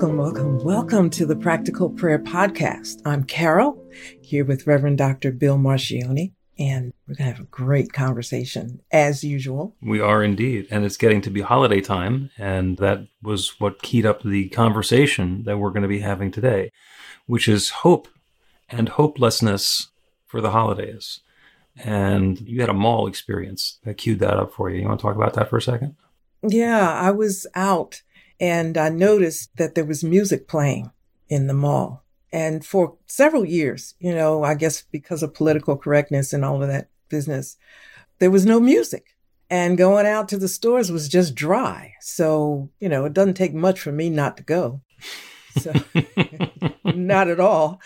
Welcome, welcome, welcome to the Practical Prayer Podcast. I'm Carol, here with Reverend Dr. Bill Marcioni, and we're going to have a great conversation as usual. We are indeed. And it's getting to be holiday time. And that was what keyed up the conversation that we're going to be having today, which is hope and hopelessness for the holidays. And you had a mall experience that cued that up for you. You want to talk about that for a second? Yeah, I was out and I noticed that there was music playing in the mall. And for several years, you know, I guess because of political correctness and all of that business, there was no music. And going out to the stores was just dry. So, you know, it doesn't take much for me not to go. So, not at all.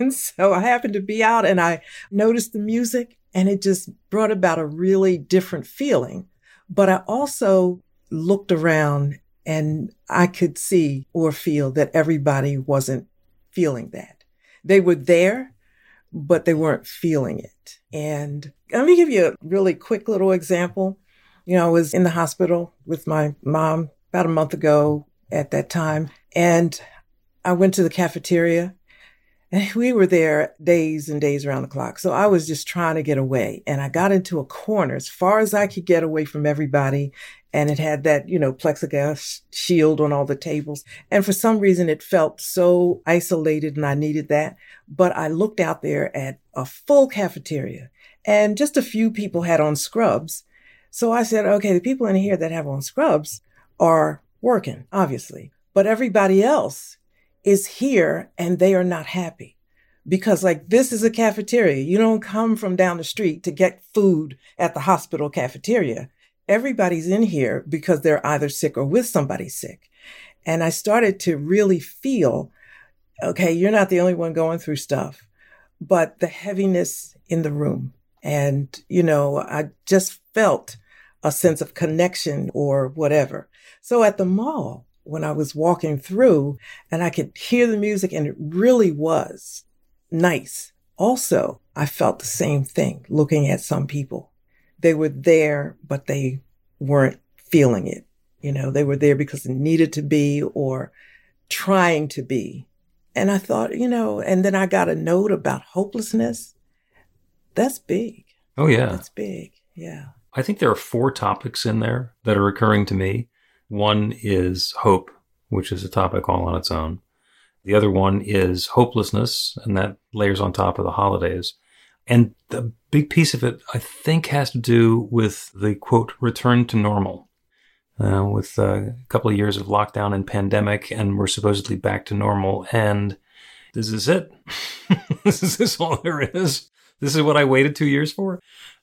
And so I happened to be out and I noticed the music and it just brought about a really different feeling. But I also looked around and I could see or feel that everybody wasn't feeling that. They were there, but they weren't feeling it. And let me give you a really quick little example. You know, I was in the hospital with my mom about a month ago at that time, and I went to the cafeteria and we were there days and days around the clock. So I was just trying to get away. And I got into a corner as far as I could get away from everybody and it had that, you know, plexiglass shield on all the tables. And for some reason, it felt so isolated and I needed that. But I looked out there at a full cafeteria and just a few people had on scrubs. So I said, okay, the people in here that have on scrubs are working, obviously, but everybody else is here and they are not happy because like this is a cafeteria. You don't come from down the street to get food at the hospital cafeteria everybody's in here because they're either sick or with somebody sick. And I started to really feel, okay, you're not the only one going through stuff, but the heaviness in the room. And, you know, I just felt a sense of connection or whatever. So at the mall, when I was walking through and I could hear the music and it really was nice. Also, I felt the same thing looking at some people they were there, but they weren't feeling it. You know, they were there because they needed to be or trying to be. And I thought, you know, and then I got a note about hopelessness. That's big. Oh, yeah. That's big. Yeah. I think there are four topics in there that are occurring to me. One is hope, which is a topic all on its own. The other one is hopelessness, and that layers on top of the holidays. And the big piece of it, I think, has to do with the quote, return to normal. Uh, with uh, a couple of years of lockdown and pandemic, and we're supposedly back to normal. And this is it. this is all there is. This is what I waited two years for.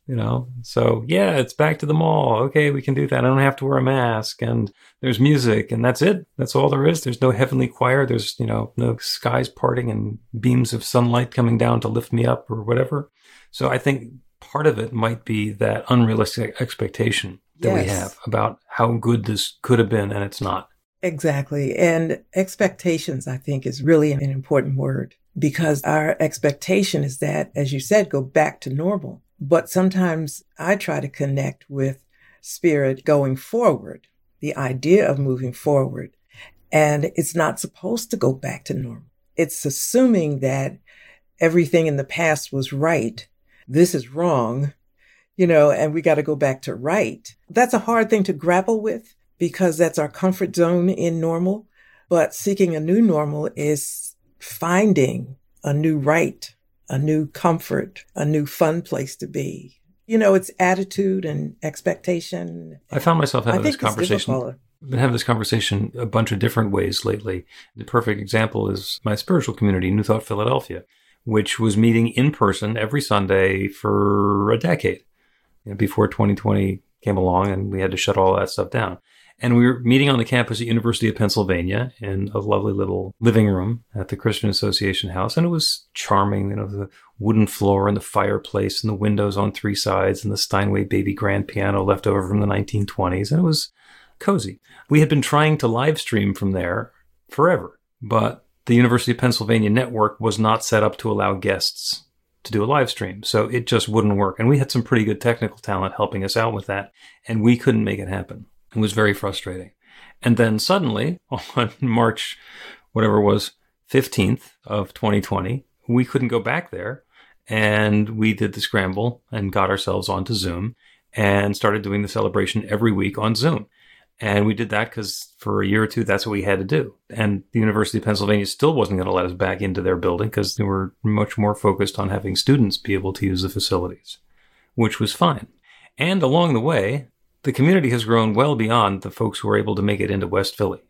You know, so yeah, it's back to the mall. Okay, we can do that. I don't have to wear a mask, and there's music, and that's it. That's all there is. There's no heavenly choir. There's you know no skies parting and beams of sunlight coming down to lift me up or whatever. So I think part of it might be that unrealistic expectation that yes. we have about how good this could have been and it's not. Exactly. And expectations, I think, is really an important word because our expectation is that, as you said, go back to normal. But sometimes I try to connect with spirit going forward, the idea of moving forward. And it's not supposed to go back to normal. It's assuming that everything in the past was right this is wrong, you know, and we got to go back to right. That's a hard thing to grapple with because that's our comfort zone in normal. But seeking a new normal is finding a new right, a new comfort, a new fun place to be. You know, it's attitude and expectation. I found myself having this conversation. I've been having this conversation a bunch of different ways lately. The perfect example is my spiritual community, New Thought Philadelphia, which was meeting in person every Sunday for a decade you know, before 2020 came along and we had to shut all that stuff down. And we were meeting on the campus at University of Pennsylvania in a lovely little living room at the Christian Association House. And it was charming, you know, the wooden floor and the fireplace and the windows on three sides and the Steinway baby grand piano left over from the 1920s. And it was cozy. We had been trying to live stream from there forever, but the University of Pennsylvania network was not set up to allow guests to do a live stream. So it just wouldn't work. And we had some pretty good technical talent helping us out with that. And we couldn't make it happen. It was very frustrating. And then suddenly, on March, whatever was, 15th of 2020, we couldn't go back there. And we did the scramble and got ourselves onto Zoom and started doing the celebration every week on Zoom. And we did that because for a year or two, that's what we had to do. And the University of Pennsylvania still wasn't going to let us back into their building because they were much more focused on having students be able to use the facilities, which was fine. And along the way, the community has grown well beyond the folks who were able to make it into West Philly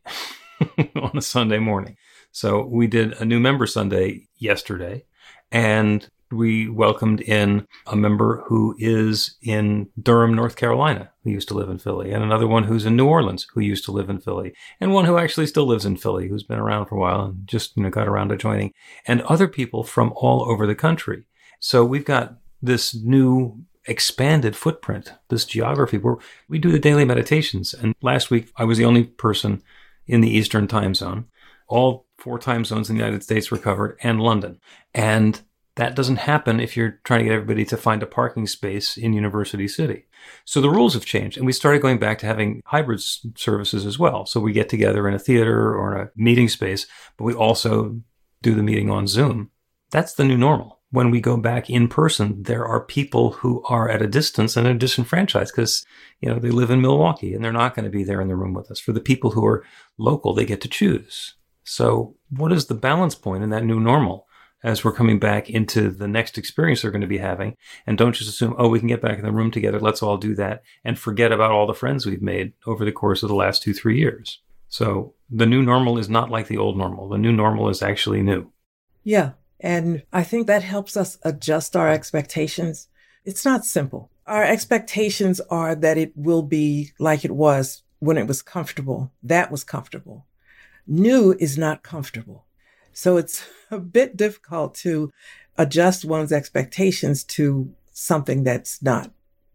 on a Sunday morning. So we did a new member Sunday yesterday, and we welcomed in a member who is in Durham, North Carolina, who used to live in Philly, and another one who's in New Orleans, who used to live in Philly, and one who actually still lives in Philly, who's been around for a while and just you know got around to joining, and other people from all over the country. So we've got this new expanded footprint, this geography where we do the daily meditations. And last week, I was the only person in the Eastern time zone. All four time zones in the United States were covered and London. And that doesn't happen if you're trying to get everybody to find a parking space in University City. So the rules have changed and we started going back to having hybrid services as well. So we get together in a theater or in a meeting space, but we also do the meeting on Zoom. That's the new normal when we go back in person, there are people who are at a distance and are disenfranchised because, you know, they live in Milwaukee and they're not going to be there in the room with us. For the people who are local, they get to choose. So what is the balance point in that new normal as we're coming back into the next experience they're going to be having? And don't just assume, oh, we can get back in the room together. Let's all do that and forget about all the friends we've made over the course of the last two, three years. So the new normal is not like the old normal. The new normal is actually new. Yeah. And I think that helps us adjust our expectations. It's not simple. Our expectations are that it will be like it was when it was comfortable. That was comfortable. New is not comfortable. So it's a bit difficult to adjust one's expectations to something that's not,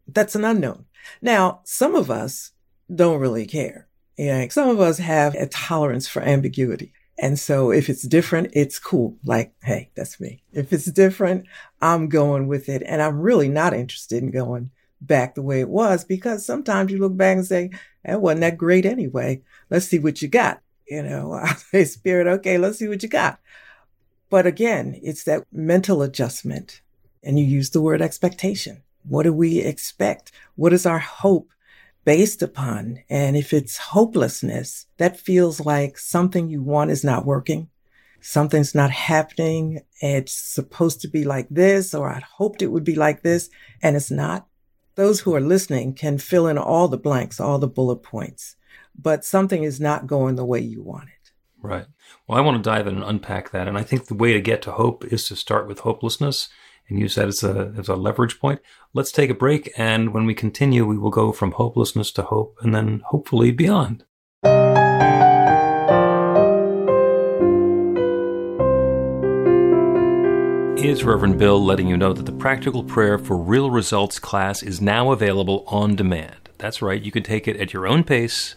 that's an unknown. Now, some of us don't really care. Know, some of us have a tolerance for ambiguity. And so if it's different, it's cool. Like, hey, that's me. If it's different, I'm going with it. And I'm really not interested in going back the way it was because sometimes you look back and say, that wasn't that great anyway. Let's see what you got. You know, I say, Spirit, okay, let's see what you got. But again, it's that mental adjustment. And you use the word expectation. What do we expect? What is our hope? Based upon. And if it's hopelessness, that feels like something you want is not working. Something's not happening. It's supposed to be like this, or I'd hoped it would be like this, and it's not. Those who are listening can fill in all the blanks, all the bullet points, but something is not going the way you want it. Right. Well, I want to dive in and unpack that. And I think the way to get to hope is to start with hopelessness and use that as a, as a leverage point. Let's take a break. And when we continue, we will go from hopelessness to hope and then hopefully beyond. is Reverend Bill letting you know that the Practical Prayer for Real Results class is now available on demand. That's right, you can take it at your own pace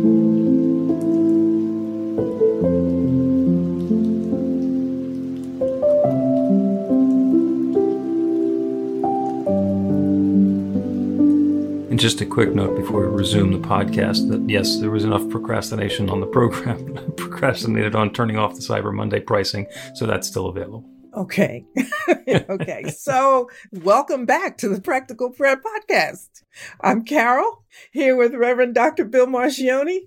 Just a quick note before we resume the podcast that yes, there was enough procrastination on the program. procrastinated on turning off the Cyber Monday pricing, so that's still available. Okay. okay. So, welcome back to the Practical Prayer Podcast. I'm Carol here with Reverend Dr. Bill Marcioni,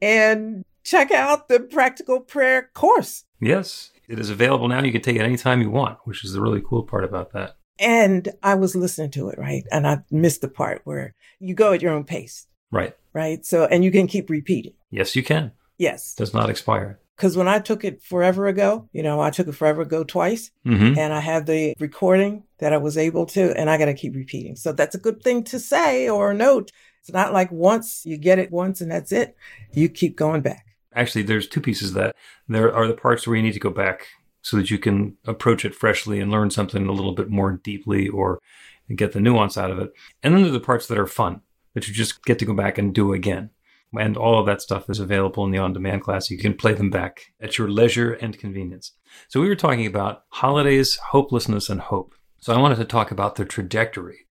and check out the Practical Prayer course. Yes, it is available now. You can take it anytime you want, which is the really cool part about that. And I was listening to it, right? And I missed the part where you go at your own pace. Right. Right. So, and you can keep repeating. Yes, you can. Yes. Does not expire. Because when I took it forever ago, you know, I took it forever ago twice, mm-hmm. and I have the recording that I was able to, and I got to keep repeating. So that's a good thing to say or note. It's not like once you get it once and that's it. You keep going back. Actually, there's two pieces that there are the parts where you need to go back so that you can approach it freshly and learn something a little bit more deeply or get the nuance out of it. And then there are the parts that are fun that you just get to go back and do again. And all of that stuff is available in the on demand class. You can play them back at your leisure and convenience. So, we were talking about holidays, hopelessness, and hope. So, I wanted to talk about the trajectory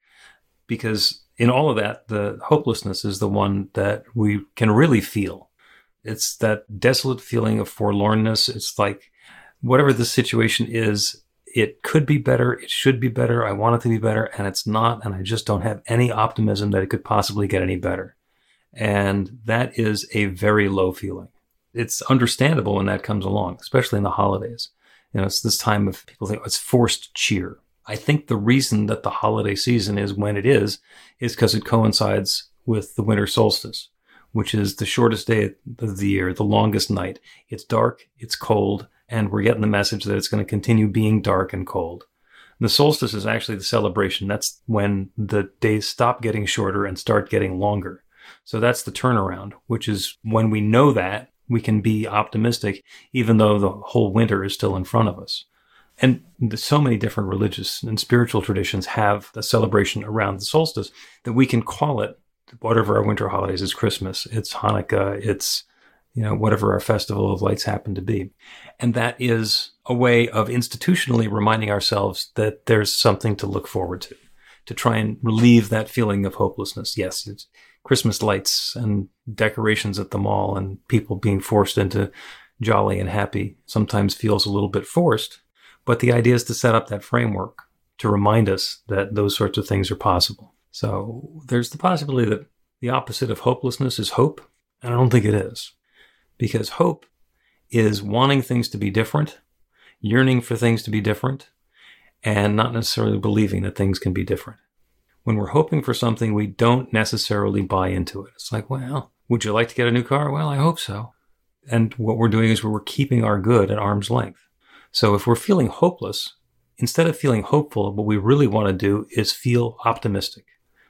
because in all of that, the hopelessness is the one that we can really feel. It's that desolate feeling of forlornness. It's like whatever the situation is, it could be better, it should be better, I want it to be better, and it's not, and I just don't have any optimism that it could possibly get any better. And that is a very low feeling. It's understandable when that comes along, especially in the holidays. You know, it's this time of people think oh, it's forced cheer. I think the reason that the holiday season is when it is, is because it coincides with the winter solstice, which is the shortest day of the year, the longest night. It's dark, it's cold, and we're getting the message that it's going to continue being dark and cold. The solstice is actually the celebration. That's when the days stop getting shorter and start getting longer. So that's the turnaround, which is when we know that, we can be optimistic, even though the whole winter is still in front of us. And so many different religious and spiritual traditions have a celebration around the solstice that we can call it whatever our winter holidays is Christmas, it's Hanukkah, it's you know, whatever our festival of lights happen to be. And that is a way of institutionally reminding ourselves that there's something to look forward to, to try and relieve that feeling of hopelessness. Yes, it's Christmas lights and decorations at the mall and people being forced into jolly and happy sometimes feels a little bit forced. But the idea is to set up that framework to remind us that those sorts of things are possible. So there's the possibility that the opposite of hopelessness is hope. And I don't think it is because hope is wanting things to be different, yearning for things to be different, and not necessarily believing that things can be different. When we're hoping for something, we don't necessarily buy into it. It's like, well, would you like to get a new car? Well, I hope so. And what we're doing is we're keeping our good at arm's length. So if we're feeling hopeless, instead of feeling hopeful, what we really want to do is feel optimistic.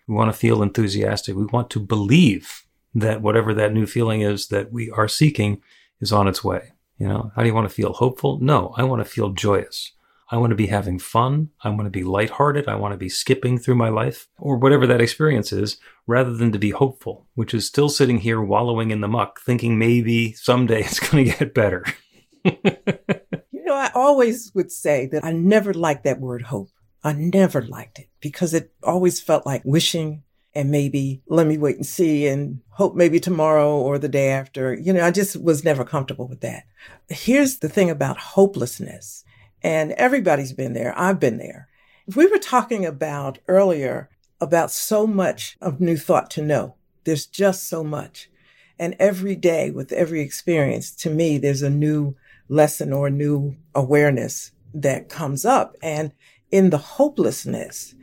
We want to feel enthusiastic. We want to believe that whatever that new feeling is that we are seeking is on its way. You know, how do you want to feel hopeful? No, I want to feel joyous. I want to be having fun. I want to be lighthearted. I want to be skipping through my life or whatever that experience is rather than to be hopeful, which is still sitting here wallowing in the muck thinking maybe someday it's going to get better. you know, I always would say that I never liked that word hope. I never liked it because it always felt like wishing and maybe let me wait and see and hope maybe tomorrow or the day after. You know, I just was never comfortable with that. Here's the thing about hopelessness, and everybody's been there. I've been there. If we were talking about earlier about so much of new thought to know. There's just so much. And every day with every experience, to me, there's a new lesson or new awareness that comes up. And in the hopelessness,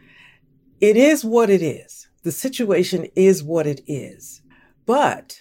it is what it is the situation is what it is. But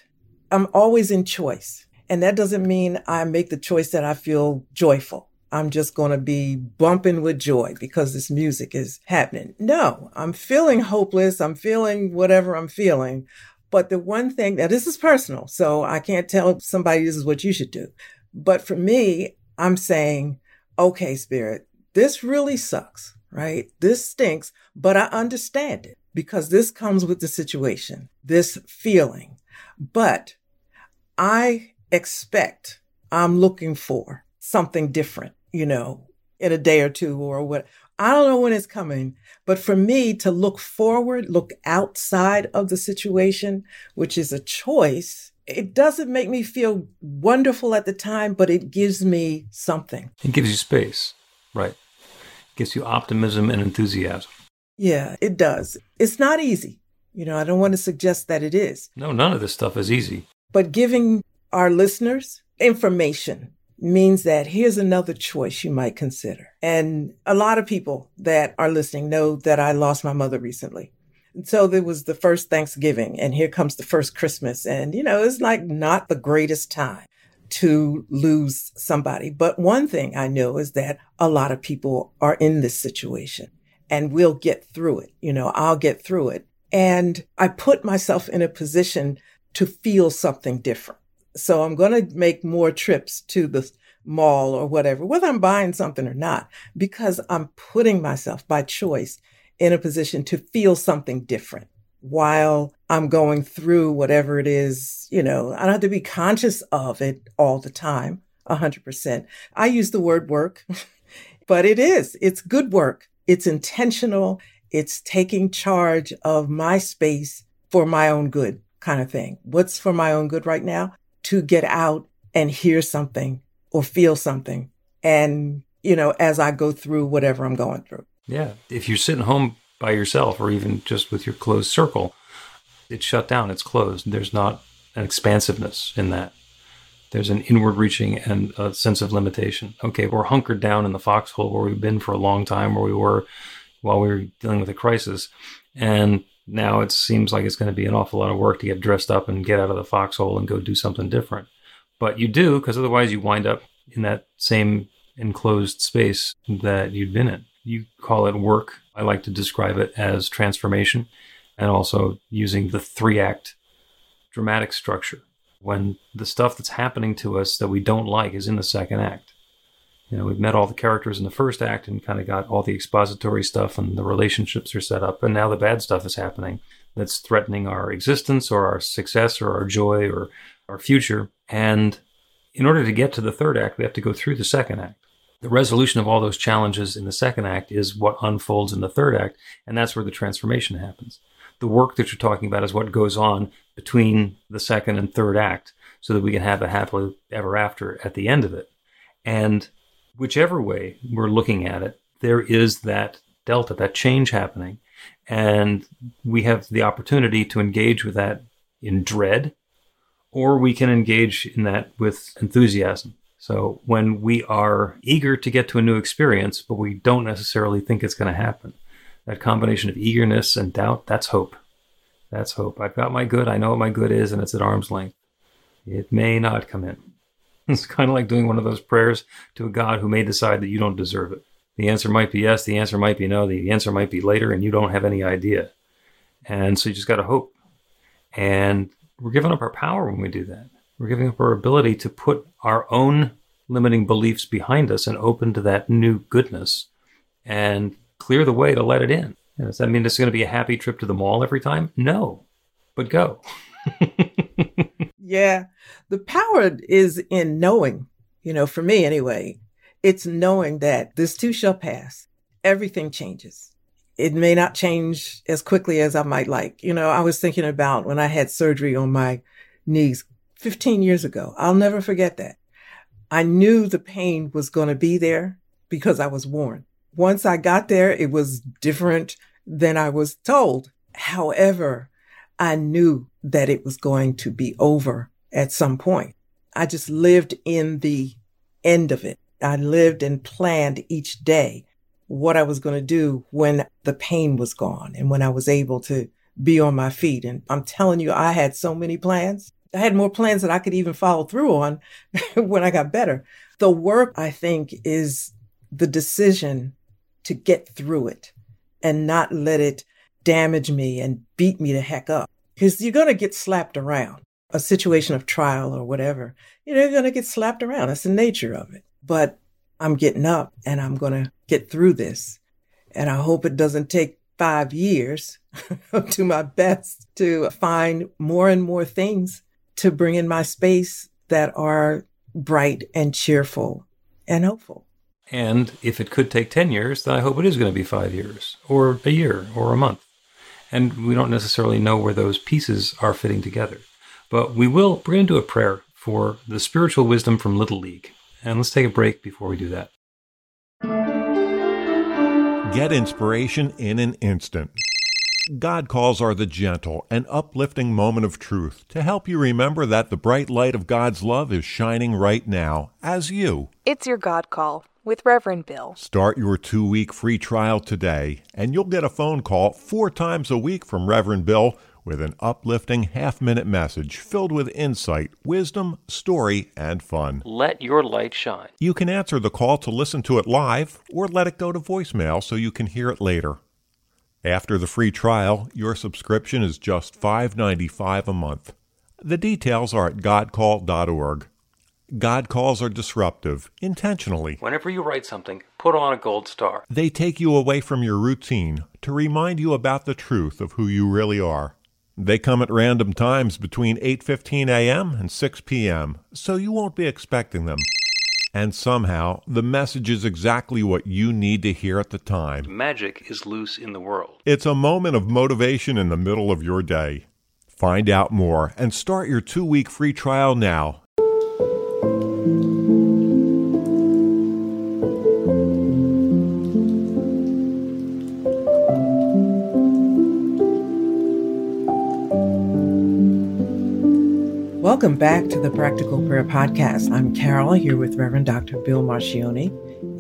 I'm always in choice. And that doesn't mean I make the choice that I feel joyful. I'm just going to be bumping with joy because this music is happening. No, I'm feeling hopeless. I'm feeling whatever I'm feeling. But the one thing that this is personal, so I can't tell somebody this is what you should do. But for me, I'm saying, okay, spirit, this really sucks, right? This stinks, but I understand it because this comes with the situation, this feeling. But I expect, I'm looking for something different, you know, in a day or two or what. I don't know when it's coming, but for me to look forward, look outside of the situation, which is a choice, it doesn't make me feel wonderful at the time, but it gives me something. It gives you space, right? It gives you optimism and enthusiasm. Yeah, it does. It's not easy. You know, I don't want to suggest that it is. No, none of this stuff is easy. But giving our listeners information means that here's another choice you might consider. And a lot of people that are listening know that I lost my mother recently. And so there was the first Thanksgiving and here comes the first Christmas. And, you know, it's like not the greatest time to lose somebody. But one thing I know is that a lot of people are in this situation and we'll get through it. You know, I'll get through it. And I put myself in a position to feel something different. So I'm going to make more trips to the mall or whatever, whether I'm buying something or not, because I'm putting myself by choice in a position to feel something different while I'm going through whatever it is. You know, I don't have to be conscious of it all the time, 100%. I use the word work, but it is, it's good work. It's intentional. It's taking charge of my space for my own good kind of thing. What's for my own good right now? to get out and hear something or feel something. And, you know, as I go through whatever I'm going through. Yeah. If you're sitting home by yourself or even just with your closed circle, it's shut down, it's closed. There's not an expansiveness in that. There's an inward reaching and a sense of limitation. Okay, we're hunkered down in the foxhole where we've been for a long time, where we were while we were dealing with a crisis. And now it seems like it's going to be an awful lot of work to get dressed up and get out of the foxhole and go do something different. But you do, because otherwise you wind up in that same enclosed space that you'd been in. You call it work. I like to describe it as transformation and also using the three act dramatic structure. When the stuff that's happening to us that we don't like is in the second act you know, we've met all the characters in the first act and kind of got all the expository stuff and the relationships are set up. And now the bad stuff is happening that's threatening our existence or our success or our joy or our future. And in order to get to the third act, we have to go through the second act. The resolution of all those challenges in the second act is what unfolds in the third act. And that's where the transformation happens. The work that you're talking about is what goes on between the second and third act so that we can have a happily ever after at the end of it. And whichever way we're looking at it, there is that delta, that change happening. And we have the opportunity to engage with that in dread, or we can engage in that with enthusiasm. So when we are eager to get to a new experience, but we don't necessarily think it's going to happen, that combination of eagerness and doubt, that's hope. That's hope. I've got my good. I know what my good is, and it's at arm's length. It may not come in. It's kind of like doing one of those prayers to a God who may decide that you don't deserve it. The answer might be yes, the answer might be no, the answer might be later, and you don't have any idea. And so you just got to hope. And we're giving up our power when we do that. We're giving up our ability to put our own limiting beliefs behind us and open to that new goodness and clear the way to let it in. Does that mean it's going to be a happy trip to the mall every time? No, but go. Yeah. The power is in knowing, you know, for me anyway, it's knowing that this too shall pass. Everything changes. It may not change as quickly as I might like. You know, I was thinking about when I had surgery on my knees 15 years ago. I'll never forget that. I knew the pain was going to be there because I was warned. Once I got there, it was different than I was told. However, I knew that it was going to be over at some point. I just lived in the end of it. I lived and planned each day what I was going to do when the pain was gone and when I was able to be on my feet. And I'm telling you, I had so many plans. I had more plans that I could even follow through on when I got better. The work, I think, is the decision to get through it and not let it damage me and beat me the heck up. Because you're going to get slapped around. A situation of trial or whatever, you know, you're going to get slapped around. That's the nature of it. But I'm getting up and I'm going to get through this. And I hope it doesn't take five years. To do my best to find more and more things to bring in my space that are bright and cheerful and hopeful. And if it could take 10 years, then I hope it is going to be five years or a year or a month. And we don't necessarily know where those pieces are fitting together. But we will, we're going to do a prayer for the spiritual wisdom from Little League. And let's take a break before we do that. Get inspiration in an instant. God calls are the gentle and uplifting moment of truth to help you remember that the bright light of God's love is shining right now as you. It's your God call with Reverend Bill. Start your two week free trial today, and you'll get a phone call four times a week from Reverend Bill with an uplifting half minute message filled with insight, wisdom, story, and fun. Let your light shine. You can answer the call to listen to it live or let it go to voicemail so you can hear it later. After the free trial, your subscription is just $5.95 a month. The details are at godcall.org. God calls are disruptive, intentionally. Whenever you write something, put on a gold star. They take you away from your routine to remind you about the truth of who you really are. They come at random times between 8:15 a.m. and 6 p.m., so you won't be expecting them. And somehow, the message is exactly what you need to hear at the time. Magic is loose in the world. It's a moment of motivation in the middle of your day. Find out more and start your two week free trial now. Welcome back to the Practical Prayer Podcast. I'm Carol here with Reverend Dr. Bill Marcioni,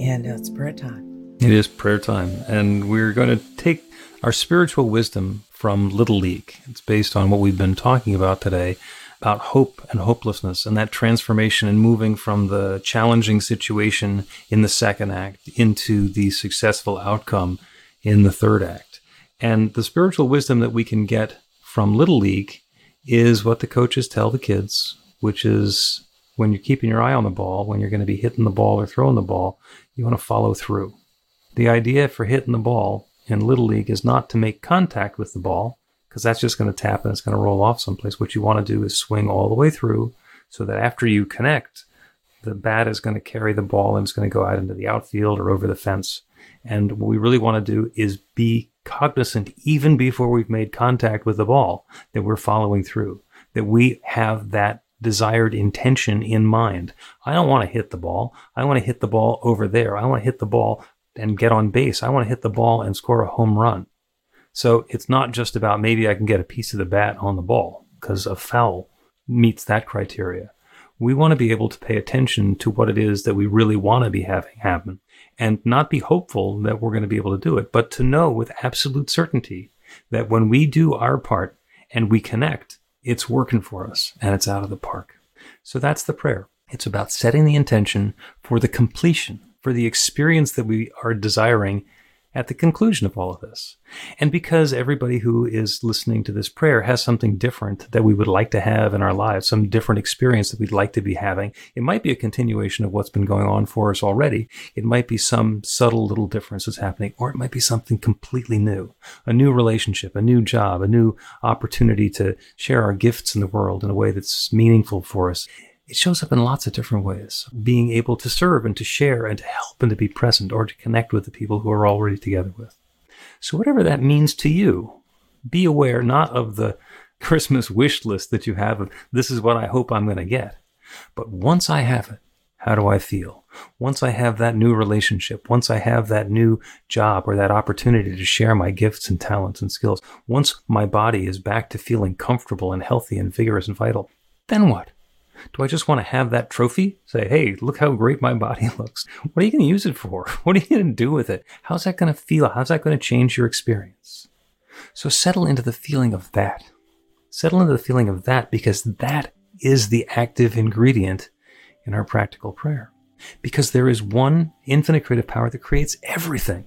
and it's prayer time. It is prayer time, and we're going to take our spiritual wisdom from Little League. It's based on what we've been talking about today about hope and hopelessness and that transformation and moving from the challenging situation in the second act into the successful outcome in the third act. And the spiritual wisdom that we can get from Little League is what the coaches tell the kids, which is when you're keeping your eye on the ball, when you're going to be hitting the ball or throwing the ball, you want to follow through. The idea for hitting the ball in Little League is not to make contact with the ball, because that's just going to tap and it's going to roll off someplace. What you want to do is swing all the way through so that after you connect, the bat is going to carry the ball and it's going to go out into the outfield or over the fence. And what we really want to do is be cognizant even before we've made contact with the ball that we're following through, that we have that desired intention in mind. I don't want to hit the ball. I want to hit the ball over there. I want to hit the ball and get on base. I want to hit the ball and score a home run. So it's not just about maybe I can get a piece of the bat on the ball because a foul meets that criteria. We want to be able to pay attention to what it is that we really want to be having happen and not be hopeful that we're going to be able to do it, but to know with absolute certainty that when we do our part and we connect, it's working for us and it's out of the park. So that's the prayer. It's about setting the intention for the completion, for the experience that we are desiring at the conclusion of all of this. And because everybody who is listening to this prayer has something different that we would like to have in our lives, some different experience that we'd like to be having, it might be a continuation of what's been going on for us already. It might be some subtle little difference that's happening, or it might be something completely new, a new relationship, a new job, a new opportunity to share our gifts in the world in a way that's meaningful for us it shows up in lots of different ways. Being able to serve and to share and to help and to be present or to connect with the people who are already together with. So, whatever that means to you, be aware not of the Christmas wish list that you have of this is what I hope I'm going to get, but once I have it, how do I feel? Once I have that new relationship, once I have that new job or that opportunity to share my gifts and talents and skills, once my body is back to feeling comfortable and healthy and vigorous and vital, then what? Do I just want to have that trophy? Say, hey, look how great my body looks. What are you going to use it for? What are you going to do with it? How's that going to feel? How's that going to change your experience? So settle into the feeling of that. Settle into the feeling of that because that is the active ingredient in our practical prayer. Because there is one infinite creative power that creates everything,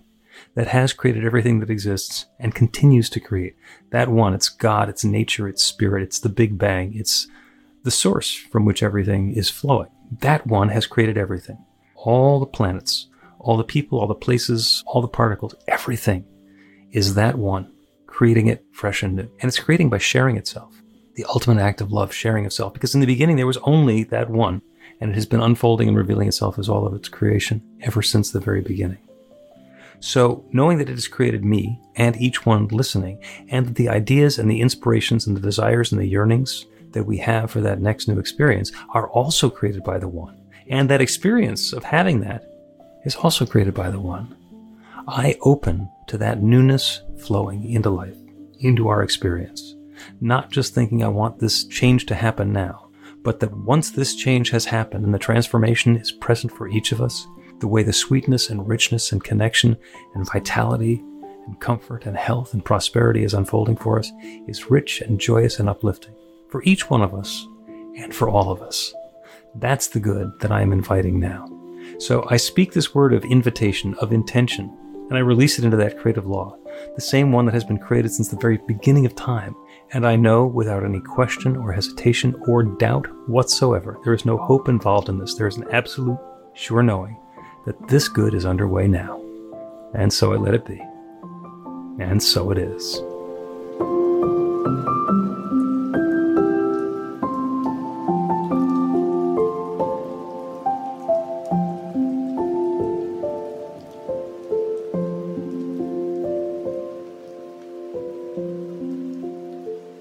that has created everything that exists and continues to create. That one, it's God, it's nature, it's spirit, it's the Big Bang, it's the source from which everything is flowing. That one has created everything. All the planets, all the people, all the places, all the particles, everything is that one creating it fresh and new. And it's creating by sharing itself. The ultimate act of love, sharing itself. Because in the beginning, there was only that one, and it has been unfolding and revealing itself as all of its creation ever since the very beginning. So, knowing that it has created me and each one listening, and that the ideas and the inspirations and the desires and the yearnings that we have for that next new experience are also created by the One, and that experience of having that is also created by the One, I open to that newness flowing into life, into our experience. Not just thinking I want this change to happen now, but that once this change has happened and the transformation is present for each of us, the way the sweetness and richness and connection and vitality and comfort and health and prosperity is unfolding for us is rich and joyous and uplifting for each one of us and for all of us. That's the good that I am inviting now. So I speak this word of invitation, of intention, and I release it into that creative law, the same one that has been created since the very beginning of time. And I know without any question or hesitation or doubt whatsoever, there is no hope involved in this. There is an absolute sure knowing that this good is underway now. And so I let it be. And so it is.